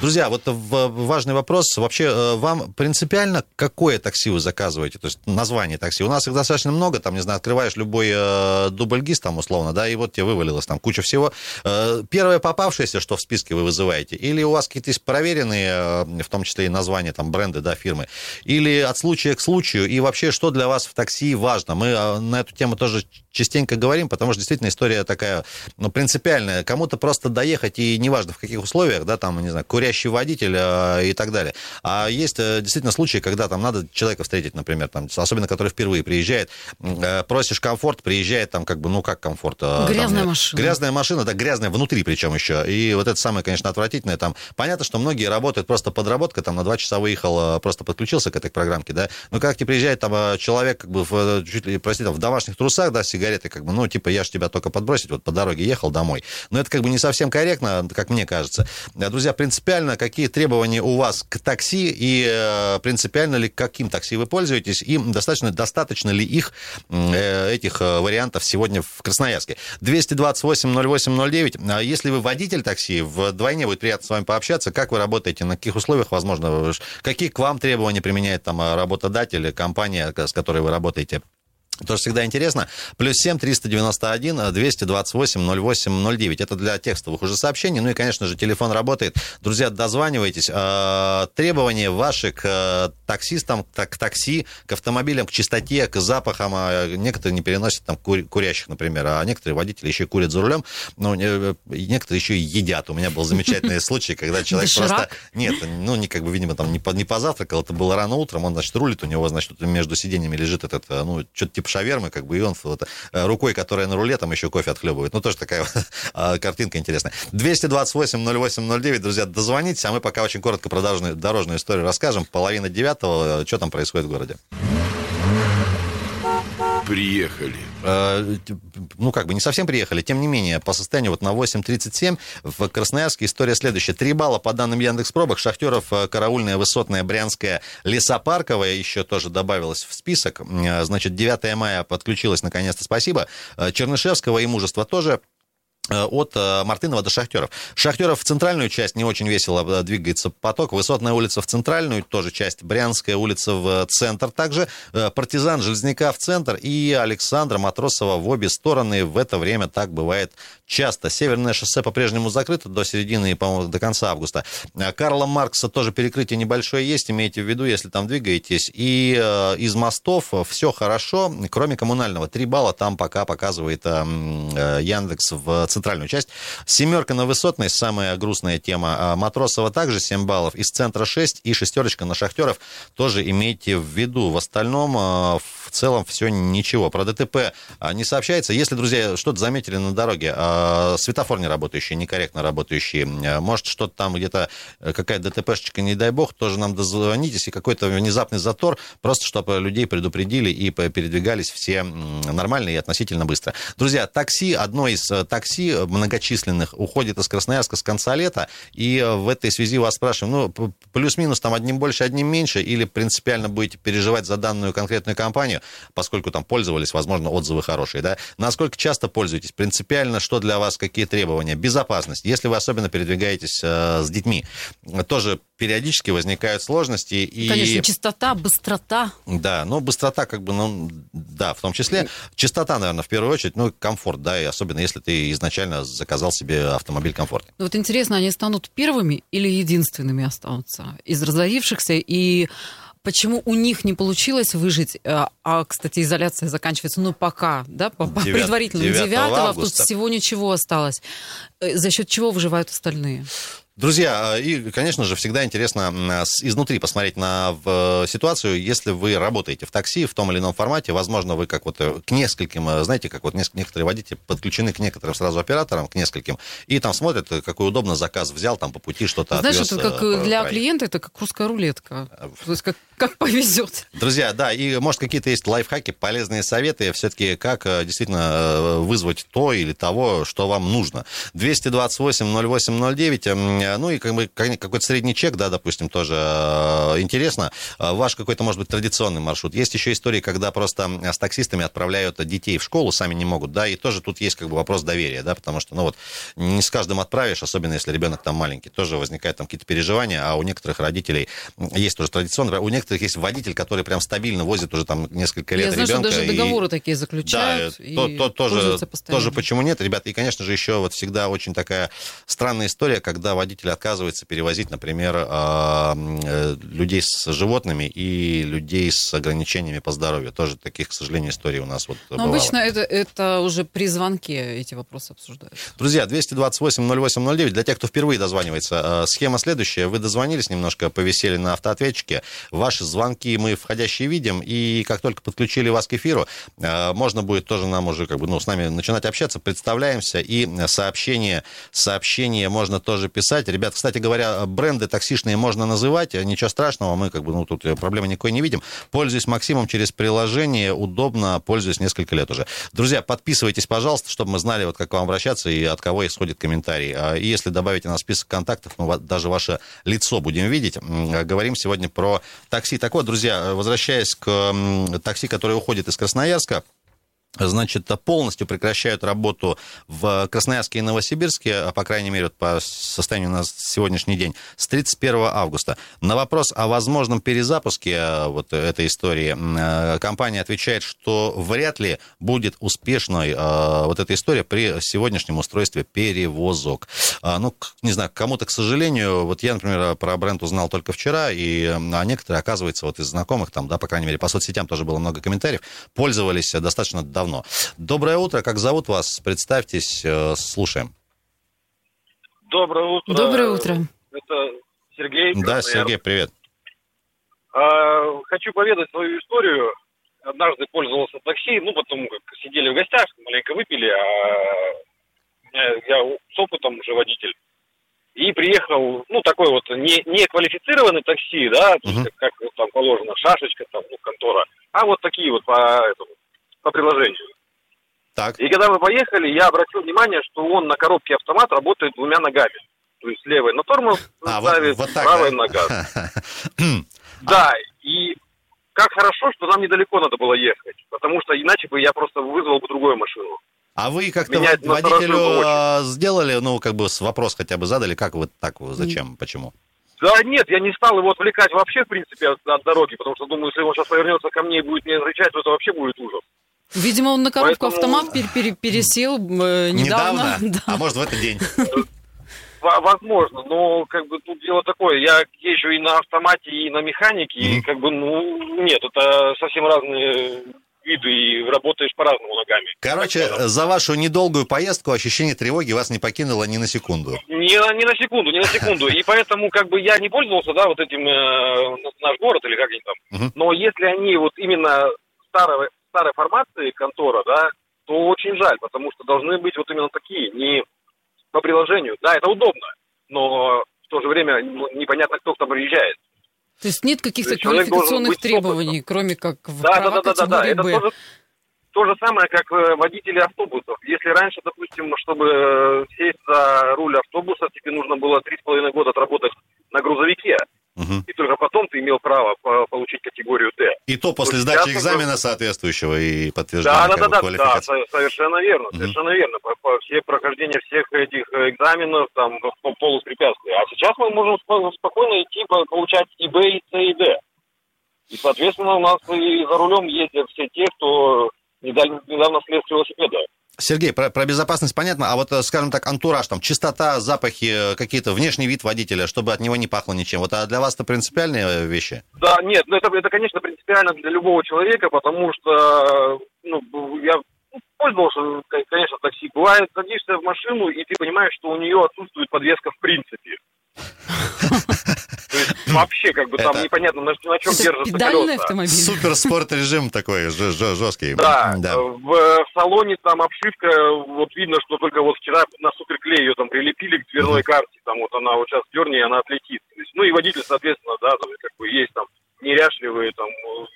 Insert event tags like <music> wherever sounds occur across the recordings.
Друзья, вот важный вопрос. Вообще, э, вам принципиально какое такси вы заказываете? То есть название такси. У нас их достаточно много. Там, не знаю, открываешь любой э, дубльгиз, там, условно, да, и вот тебе вывалилось там куча всего. Э, первое попавшееся, что в списке вы вызываете? Или у вас какие-то есть проверенные, э, в том числе и названия, там, бренды, да, фирмы? Или от случая к случаю? И вообще, что для вас в такси важно? Мы на эту тему тоже частенько говорим, потому что действительно история такая, ну, принципиальная. Кому-то просто доехать, и неважно в каких условиях, да, там, не знаю, курящий водитель э, и так далее. А есть э, действительно случаи, когда там надо человека встретить, например, там, особенно который впервые приезжает, э, просишь комфорт, приезжает там как бы, ну, как комфорт? Грязная там, машина. Грязная машина, да, грязная внутри причем еще. И вот это самое, конечно, отвратительное. Там, понятно, что многие работают просто подработка, там, на два часа выехал, просто подключился к этой программке, да, но как тебе приезжает там человек, как бы, в, чуть ли, простите, там, в домашних трусах, да, сигарет сигареты, как бы, ну, типа, я же тебя только подбросить, вот по дороге ехал домой. Но это как бы не совсем корректно, как мне кажется. Друзья, принципиально, какие требования у вас к такси и э, принципиально ли каким такси вы пользуетесь и достаточно, достаточно ли их, э, этих э, вариантов сегодня в Красноярске. 228-08-09. А если вы водитель такси, вдвойне будет приятно с вами пообщаться. Как вы работаете, на каких условиях, возможно, какие к вам требования применяет там работодатель, компания, с которой вы работаете? Тоже всегда интересно. Плюс 7 391 228 08 09. Это для текстовых уже сообщений. Ну и, конечно же, телефон работает. Друзья, дозванивайтесь. А, требования ваши к э, таксистам, к такси, к автомобилям, к чистоте, к запахам. А, некоторые не переносят там курящих, например, а некоторые водители еще и курят за рулем. Ну, некоторые еще и едят. У меня был замечательный случай, когда человек просто... Нет, ну, не как бы, видимо, там не позавтракал, это было рано утром, он, значит, рулит, у него, значит, между сиденьями лежит этот, э, ну, что-то типа шавермы, как бы, и он вот, э, рукой, которая на руле, там еще кофе отхлебывает. Ну, тоже такая <laughs> а, картинка интересная. 228-08-09, друзья, дозвонитесь, а мы пока очень коротко про дорожную, дорожную историю расскажем. Половина девятого, что там происходит в городе приехали. Э, ну, как бы не совсем приехали. Тем не менее, по состоянию вот на 8.37 в Красноярске история следующая. Три балла по данным Яндекс Пробок. Шахтеров, э, Караульная, Высотная, Брянская, Лесопарковая еще тоже добавилась в список. Э, значит, 9 мая подключилась наконец-то, спасибо. Чернышевского и Мужество тоже от э, Мартынова до Шахтеров. Шахтеров в центральную часть не очень весело э, двигается поток. Высотная улица в центральную, тоже часть. Брянская улица в центр также. Партизан Железняка в центр и Александра Матросова в обе стороны. В это время так бывает часто. Северное шоссе по-прежнему закрыто до середины, по-моему, до конца августа. Карла Маркса тоже перекрытие небольшое есть, имейте в виду, если там двигаетесь. И э, из мостов все хорошо, кроме коммунального. Три балла там пока показывает э, Яндекс в центральную часть. Семерка на высотной, самая грустная тема. А Матросова также 7 баллов, из центра 6 и шестерочка на шахтеров тоже имейте в виду. В остальном, э, в целом, все ничего. Про ДТП э, не сообщается. Если, друзья, что-то заметили на дороге, э, светофор не работающий, некорректно работающий, может, что-то там где-то, какая-то ДТПшечка, не дай бог, тоже нам дозвонитесь, и какой-то внезапный затор, просто чтобы людей предупредили и передвигались все нормально и относительно быстро. Друзья, такси, одно из такси многочисленных уходит из Красноярска с конца лета, и в этой связи вас спрашиваем, ну, плюс-минус там одним больше, одним меньше, или принципиально будете переживать за данную конкретную компанию, поскольку там пользовались, возможно, отзывы хорошие, да? Насколько часто пользуетесь? Принципиально, что для вас, какие требования? Безопасность. Если вы особенно передвигаетесь э, с детьми, тоже периодически возникают сложности. И... Конечно, чистота, быстрота. Да, ну, быстрота, как бы, ну, да, в том числе. Чистота, наверное, в первую очередь, ну, комфорт, да, и особенно если ты изначально заказал себе автомобиль комфортный. Ну, вот интересно, они станут первыми или единственными останутся из разорившихся, и почему у них не получилось выжить, э, а, кстати, изоляция заканчивается, ну, пока, да, по, 9, предварительно, 9, 9 августа. тут всего ничего осталось. Э, за счет чего выживают остальные? Друзья, а, и, конечно же, всегда интересно изнутри посмотреть на ситуацию. Если вы работаете в такси в том или ином формате, возможно, вы как вот э, к нескольким, э, знаете, как вот некоторые водители подключены к некоторым сразу операторам, к нескольким, и там смотрят, э, какой удобно заказ взял, там по пути что-то Знаешь, отвез, это как для клиента, это как русская рулетка. То есть как, как повезет. Друзья, да, и может какие-то есть лайфхаки, полезные советы, все-таки как действительно вызвать то или того, что вам нужно. 228 08 09 ну и как бы какой-то средний чек, да, допустим, тоже интересно. Ваш какой-то, может быть, традиционный маршрут. Есть еще истории, когда просто с таксистами отправляют детей в школу, сами не могут, да, и тоже тут есть как бы вопрос доверия, да, потому что, ну вот, не с каждым отправишь, особенно если ребенок там маленький, тоже возникает там какие-то переживания, а у некоторых родителей есть тоже традиционно, у некоторых есть водитель, который прям стабильно возит уже там несколько лет Я ребенка. Знаю, что даже договоры и... такие заключают. Да, и то, то, тоже, тоже почему нет, ребята. И, конечно же, еще вот всегда очень такая странная история, когда водитель отказывается перевозить, например, а, э, людей с животными и людей с ограничениями по здоровью. Тоже таких, к сожалению, историй у нас вот Но обычно это, это уже при звонке эти вопросы обсуждаются. Друзья, 228-08-09, для тех, кто впервые дозванивается, э, схема следующая. Вы дозвонились немножко, повисели на автоответчике. Ваши звонки мы входящие видим, и как только подключили вас к эфиру, э, можно будет тоже нам уже как бы, ну, с нами начинать общаться, представляемся, и сообщение, сообщение можно тоже писать. Ребят, кстати говоря, бренды таксишные можно называть, ничего страшного, мы как бы, ну, тут проблемы никакой не видим. Пользуюсь Максимом через приложение, удобно, пользуюсь несколько лет уже. Друзья, подписывайтесь, пожалуйста, чтобы мы знали, вот как к вам обращаться и от кого исходит комментарий. А, и если добавите на список контактов, мы даже ваше лицо будем видеть. Говорим сегодня про такси. Так вот, друзья, возвращаясь к такси, которое уходит из Красноярска, значит, полностью прекращают работу в Красноярске и Новосибирске, а, по крайней мере, по состоянию на сегодняшний день, с 31 августа. На вопрос о возможном перезапуске а, вот этой истории а, компания отвечает, что вряд ли будет успешной вот эта история при сегодняшнем устройстве перевозок. Ну, не знаю, кому-то, к сожалению, вот я, например, про бренд узнал только вчера, и а некоторые, оказывается, вот из знакомых, там, да, по крайней мере, по соцсетям тоже было много комментариев, пользовались достаточно давно. Доброе утро, как зовут вас? Представьтесь, э, слушаем. Доброе утро. Доброе утро. Это Сергей. Да, Сергей, привет. А, хочу поведать свою историю. Однажды пользовался такси, ну, потом как сидели в гостях, маленько выпили, а я с опытом уже водитель. И приехал, ну, такой вот не, не квалифицированный такси, да, uh-huh. как, как там положено, шашечка, там, ну, контора, а вот такие вот по этому, по приложению. Так. И когда мы поехали, я обратил внимание, что он на коробке автомат работает двумя ногами. То есть левой на тормоз <laughs> а, ставит, вот, вот так, правой да? на <laughs> газ. Да, и как хорошо, что нам недалеко надо было ехать, потому что иначе бы я просто вызвал бы другую машину. А вы как-то водителю а, сделали, ну, как бы вопрос хотя бы задали, как вы так, зачем, почему? Да нет, я не стал его отвлекать вообще, в принципе, от, от дороги, потому что думаю, если он сейчас повернется ко мне и будет мне рычать, то это вообще будет ужас. Видимо, он на коробку Поэтому... автомат пер пер пересел э, недавно. недавно? <laughs> Да. А может, в этот день? <laughs> Возможно, но как бы тут дело такое, я езжу и на автомате, и на механике, mm-hmm. и как бы, ну, нет, это совсем разные виды, и работаешь по-разному ногами. Короче, за вашу недолгую поездку ощущение тревоги вас не покинуло ни на секунду. Не, не на секунду, не на секунду. И поэтому как бы я не пользовался, да, вот этим э, наш город или как они там. Но если они вот именно старой, старой формации контора, да, то очень жаль, потому что должны быть вот именно такие, не по приложению. Да, это удобно, но в то же время непонятно, кто там приезжает. То есть нет каких-то квалификационных требований, кроме как в да, права да, да, да, да, Это тоже, то же самое, как э, водители автобусов. Если раньше, допустим, чтобы э, сесть за руль автобуса, тебе нужно было три с половиной года отработать на грузовике, Угу. И только потом ты имел право получить категорию Д. И то после то сдачи экзамена уже... соответствующего и подтверждения да, да, да, да, да, совершенно верно, угу. совершенно верно. По, по все прохождение всех этих экзаменов, там, по полуспрепятствий. А сейчас мы можем спокойно идти получать и Б, и С, и Д. И, соответственно, у нас и за рулем ездят все те, кто недавно, недавно слез с велосипеда. Сергей, про, про безопасность понятно, а вот, э, скажем так, антураж, там, чистота, запахи, э, какие-то, внешний вид водителя, чтобы от него не пахло ничем. Вот а для вас это принципиальные э, вещи? Да, нет, ну это, это, конечно, принципиально для любого человека, потому что, ну, я пользовался, конечно, такси. Бывает, садишься в машину, и ты понимаешь, что у нее отсутствует подвеска в принципе. Вообще, как бы там непонятно, на, на чем держится колеса. автомобиль. Супер спорт режим такой жесткий. Да, да. В, салоне там обшивка, вот видно, что только вот вчера на суперклей ее там прилепили к дверной карте, там вот она вот сейчас дерни, она отлетит. Ну и водитель, соответственно, да, там как бы есть там неряшливые, там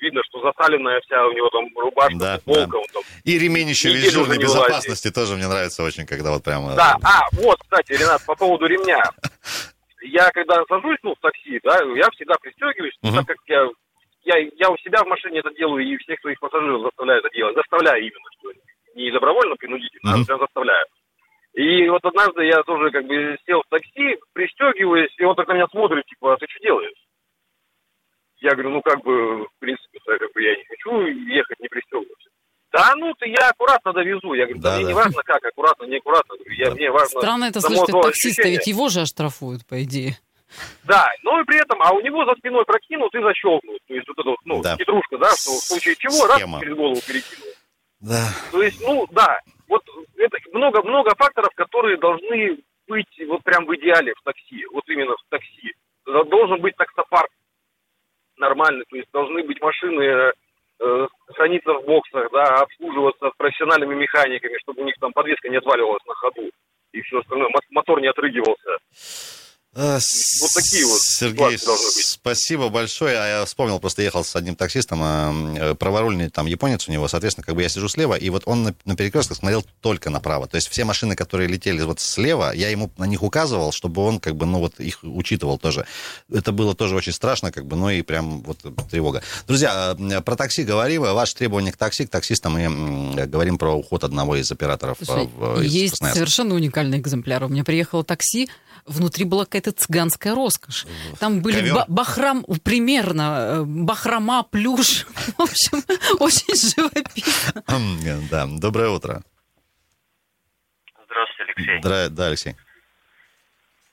видно, что засаленная вся у него там рубашка, да, футболка. Да. Он, там, и ремень еще дежурной безопасности тоже мне нравится очень, когда вот прямо... Да, а, вот, кстати, Ренат, по поводу ремня. <laughs> я когда сажусь, ну, в такси, да, я всегда пристегиваюсь, uh-huh. так как я, я, я у себя в машине это делаю, и всех своих пассажиров заставляю это делать. Заставляю именно, что не добровольно, принудительно, uh-huh. а прям заставляю. И вот однажды я тоже как бы сел в такси, пристегиваюсь, и он так на меня смотрит, типа, а ты что делаешь? Я говорю, ну как бы, в принципе, как бы я не хочу ехать, не пристегиваться. Да ну ты, я аккуратно довезу. Я говорю, да, да мне да. не важно как, аккуратно, не аккуратно. Я, да. мне важно Странно это слышать от таксиста, ведь его же оштрафуют, по идее. Да, но и при этом, а у него за спиной прокинут и защелкнут. То есть вот эта вот, ну, да. хитрушка, да, что в случае чего Схема. раз через голову перекинул. Да. То есть, ну, да, вот это много-много факторов, которые должны быть вот прям в идеале в такси, вот именно в такси. Должен быть таксопарк нормальный, то есть должны быть машины храниться в боксах, да, обслуживаться с профессиональными механиками, чтобы у них там подвеска не отваливалась на ходу и все остальное, мотор не отрыгивался. А, вот такие вот Сергей, спасибо большое. А я вспомнил, просто ехал с одним таксистом, а, э, праворульный там японец у него, соответственно, как бы я сижу слева, и вот он на, на перекрестках смотрел только направо. То есть все машины, которые летели вот слева, я ему на них указывал, чтобы он как бы, ну вот их учитывал тоже. Это было тоже очень страшно, как бы, ну и прям вот тревога. Друзья, про такси говорим, ваши требования к такси, к таксистам, и говорим про уход одного из операторов. Слушай, в, из есть совершенно уникальный экземпляр. У меня приехало такси, внутри была какая-то цыганская роскошь. Там были ба- бахрам, примерно, э, бахрома, плюш. <laughs> В общем, очень живописно. Да, доброе утро. Здравствуйте, Алексей. Да, да, Алексей.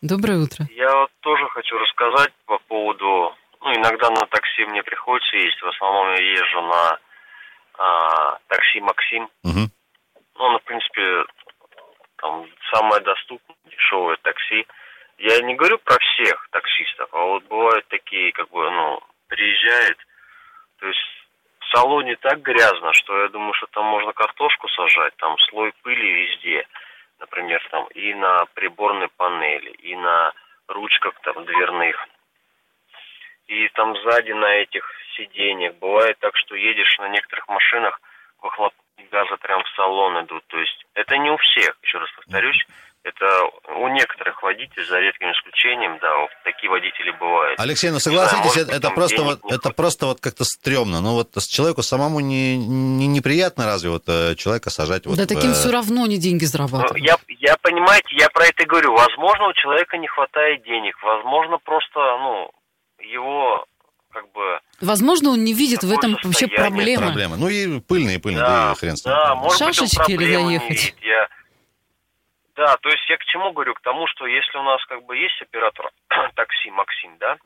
Доброе утро. Я тоже хочу рассказать по поводу... Ну, иногда на такси мне приходится ездить. В основном я езжу на а, такси «Максим». Угу. Ну, в принципе, там самое доступное, дешевое такси. Я не говорю про всех таксистов, а вот бывают такие, как бы, ну, приезжает, то есть в салоне так грязно, что я думаю, что там можно картошку сажать, там слой пыли везде, например, там и на приборной панели, и на ручках там дверных, и там сзади на этих сиденьях. Бывает так, что едешь на некоторых машинах, выхлопные газы прям в салон идут. То есть это не у всех, еще раз повторюсь. Это у некоторых водителей, за редким исключением, да, вот такие водители бывают. Алексей, ну согласитесь, да, это, это просто вот, это просто вот как-то стрёмно. Ну вот человеку самому не, не неприятно разве вот э, человека сажать вот Да в... таким все равно не деньги зарабатывают. Ну, я, я, понимаете, я про это и говорю. Возможно, у человека не хватает денег. Возможно, просто, ну, его как бы... Возможно, он не видит в этом вообще проблемы. Проблемы. Ну и пыльные, пыльные, да, да и хрен с ним. Да, может Шашечки или заехать? Я... Да, то есть я к чему говорю? К тому, что если у нас как бы есть оператор <clears throat> такси Максим, да,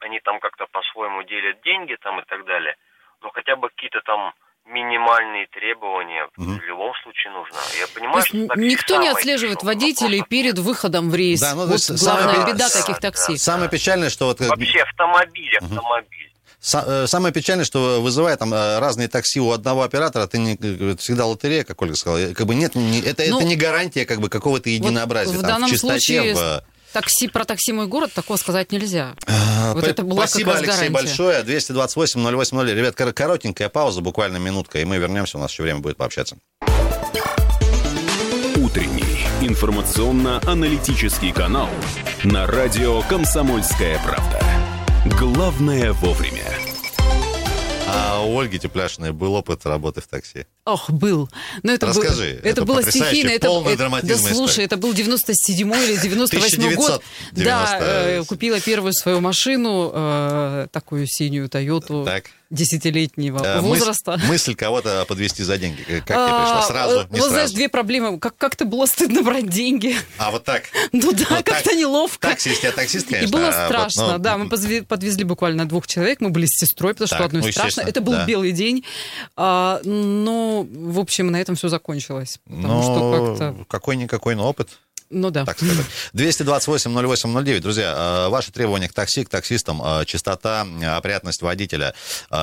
они там как-то по-своему делят деньги там и так далее, но хотя бы какие-то там минимальные требования угу. в любом случае нужно. Я понимаю, что никто не отслеживает водителей перед выходом в рейс. Да, ну, вот главная самое, беда таких такси. Да, самое печальное, что вот... Вообще автомобиль, автомобиль. Э, самое печальное, что вызывая там э, разные такси у одного оператора, ты не, это всегда лотерея, как Ольга сказала. Как бы нет, не, это, ну, это не гарантия как бы какого-то единообразия. Вот в там, данном в чистоте, случае в... такси про такси мой город такого сказать нельзя. А, вот это была Спасибо, Алексей, гарантия. большое. 228 080. Ребят, коротенькая пауза, буквально минутка, и мы вернемся, у нас еще время будет пообщаться. Утренний информационно-аналитический канал на радио «Комсомольская правда». Главное вовремя. А у Ольги Тепляшиной был опыт работы в такси? Ох, был. Но это Расскажи. Был, это, это было стихийно. Это, это, да, слушай, это был 97-й или 98 год. Да, э, купила первую свою машину, э, такую синюю Тойоту. Так десятилетнего э, возраста. Мысль, мысль кого-то подвести за деньги. Как тебе пришла? Сразу? Не вот сразу? знаешь, две проблемы. Как- как-то было стыдно брать деньги. А, вот так? Ну да, вот как-то так. неловко. Таксист, я таксист, конечно. И было страшно, вот, но... да. Мы подвезли, подвезли буквально двух человек. Мы были с сестрой, потому так, что одной ну, страшно. Это был да. белый день. А, но, в общем, на этом все закончилось. Потому но что как-то... Какой-никакой, но опыт. Ну да. Так сказать. 228-08-09. Друзья, э, ваши требования к такси, к таксистам, э, чистота, э, опрятность водителя,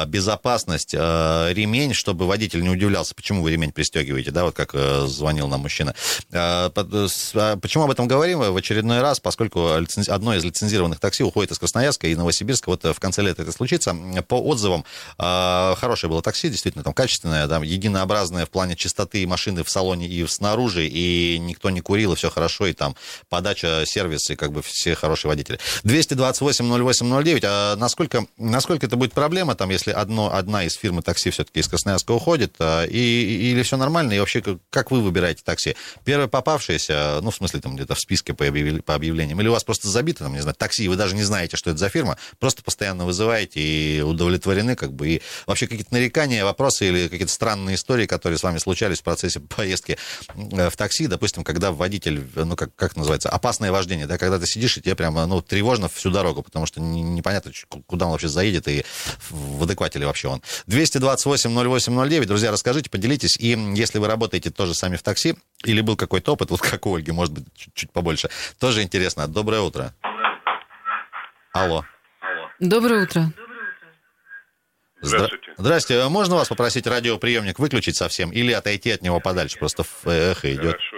безопасность, ремень, чтобы водитель не удивлялся, почему вы ремень пристегиваете, да, вот как звонил нам мужчина. Почему об этом говорим в очередной раз, поскольку одно из лицензированных такси уходит из Красноярска и Новосибирска, вот в конце лета это случится. По отзывам, хорошее было такси, действительно, там качественное, там, единообразное в плане чистоты машины в салоне и снаружи, и никто не курил, и все хорошо хорошо, и там подача, сервис, и как бы все хорошие водители. 228-08-09, а насколько, насколько это будет проблема, там, если одно, одна из фирмы такси все-таки из Красноярска уходит, а, и, или все нормально, и вообще, как вы выбираете такси? Первое попавшееся, ну, в смысле, там, где-то в списке по, объявлениям, по объявлениям, или у вас просто забито, там, не знаю, такси, вы даже не знаете, что это за фирма, просто постоянно вызываете и удовлетворены, как бы, и вообще какие-то нарекания, вопросы или какие-то странные истории, которые с вами случались в процессе <laughs> поездки э, в такси, допустим, когда водитель, ну, как, как называется, опасное вождение, да, когда ты сидишь, и тебе прямо, ну, тревожно всю дорогу, потому что непонятно, куда он вообще заедет и в адеквате ли вообще он. 228-08-09, друзья, расскажите, поделитесь, и если вы работаете тоже сами в такси, или был какой-то опыт, вот как у Ольги, может быть, чуть-чуть побольше, тоже интересно. Доброе утро. Алло. Доброе утро. Здравствуйте. Здравствуйте. Можно вас попросить радиоприемник выключить совсем или отойти от него подальше? Просто в эхо идет. Хорошо.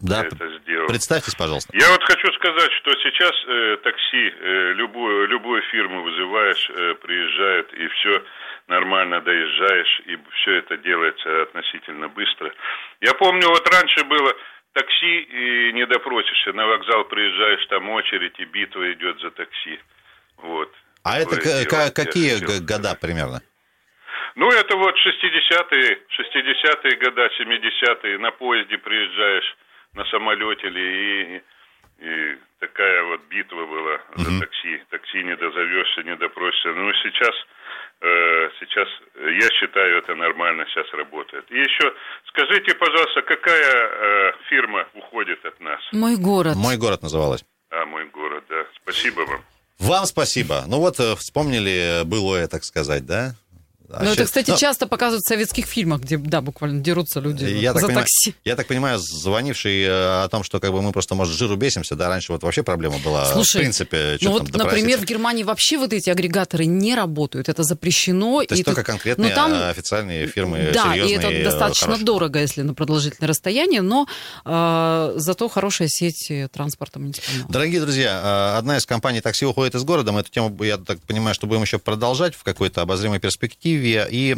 Да, это сделал. представьтесь, пожалуйста. Я вот хочу сказать, что сейчас э, такси э, любую, любую фирму вызываешь, э, приезжает, и все нормально доезжаешь, и все это делается относительно быстро. Я помню, вот раньше было такси, и не допросишься, на вокзал приезжаешь, там очередь, и битва идет за такси. Вот. А это к- какие года примерно? Ну, это вот 60-е, 60-е года, 70-е, на поезде приезжаешь, на самолете ли, и, и такая вот битва была угу. за такси. Такси не дозовешься, не допросишься. Ну, сейчас, э, сейчас, я считаю, это нормально сейчас работает. И еще, скажите, пожалуйста, какая э, фирма уходит от нас? Мой город. Мой город называлась. А, мой город, да. Спасибо вам. Вам спасибо. Ну вот э, вспомнили былое, так сказать, да? А ну, это, кстати, но... часто показывают в советских фильмах, где, да, буквально дерутся люди я за так понимаю, такси. Я так понимаю, звонивший э, о том, что как бы мы просто, может, жиру бесимся, да, раньше вот вообще проблема была, Слушай, в принципе, ну вот, например, в Германии вообще вот эти агрегаторы не работают, это запрещено. То есть только тут... конкретные ну, там... официальные фирмы, Да, и это достаточно хорошие. дорого, если на продолжительное расстояние, но э, зато хорошая сеть транспорта муниципального. Дорогие друзья, э, одна из компаний такси уходит из города, мы эту тему, я так понимаю, что будем еще продолжать в какой-то обозримой перспективе, и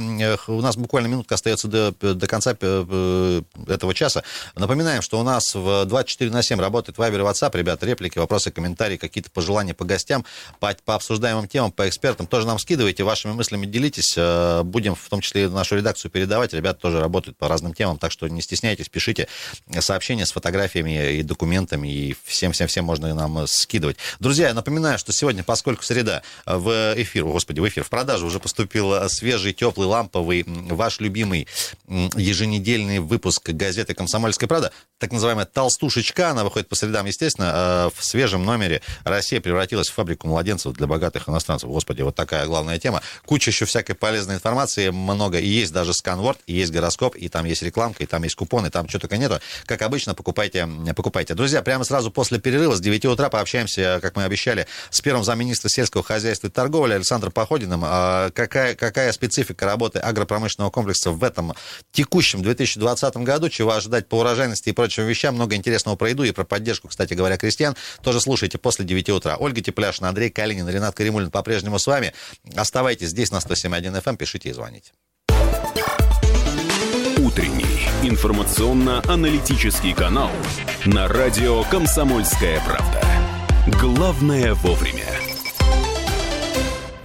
у нас буквально минутка остается до, до конца э, этого часа. Напоминаем, что у нас в 24 на 7 работает Вайбер и WhatsApp. Ребята, реплики, вопросы, комментарии, какие-то пожелания по гостям, по, по обсуждаемым темам, по экспертам. Тоже нам скидывайте, вашими мыслями делитесь. Э, будем в том числе нашу редакцию передавать. Ребята тоже работают по разным темам, так что не стесняйтесь, пишите сообщения с фотографиями и документами, и всем-всем-всем можно нам скидывать. Друзья, я напоминаю, что сегодня, поскольку среда, в эфир, господи, в эфир, в продажу уже поступил свежий, теплый ламп ламповый, ваш любимый еженедельный выпуск газеты «Комсомольская правда», так называемая «Толстушечка», она выходит по средам, естественно, а в свежем номере «Россия превратилась в фабрику младенцев для богатых иностранцев». Господи, вот такая главная тема. Куча еще всякой полезной информации, много. И есть даже сканворд, и есть гороскоп, и там есть рекламка, и там есть купоны, там что только нету. Как обычно, покупайте, покупайте. Друзья, прямо сразу после перерыва с 9 утра пообщаемся, как мы обещали, с первым замминистра сельского хозяйства и торговли Александром Походиным. А какая, какая специфика работы агропромышленного комплекса в этом текущем 2020 году, чего ожидать по урожайности и прочим вещам. Много интересного про еду и про поддержку, кстати говоря, крестьян. Тоже слушайте после 9 утра. Ольга Тепляшина, Андрей Калинин, Ренат Каримулин по-прежнему с вами. Оставайтесь здесь на 107.1 FM, эм, пишите и звоните. Утренний информационно-аналитический канал на радио «Комсомольская правда». Главное вовремя.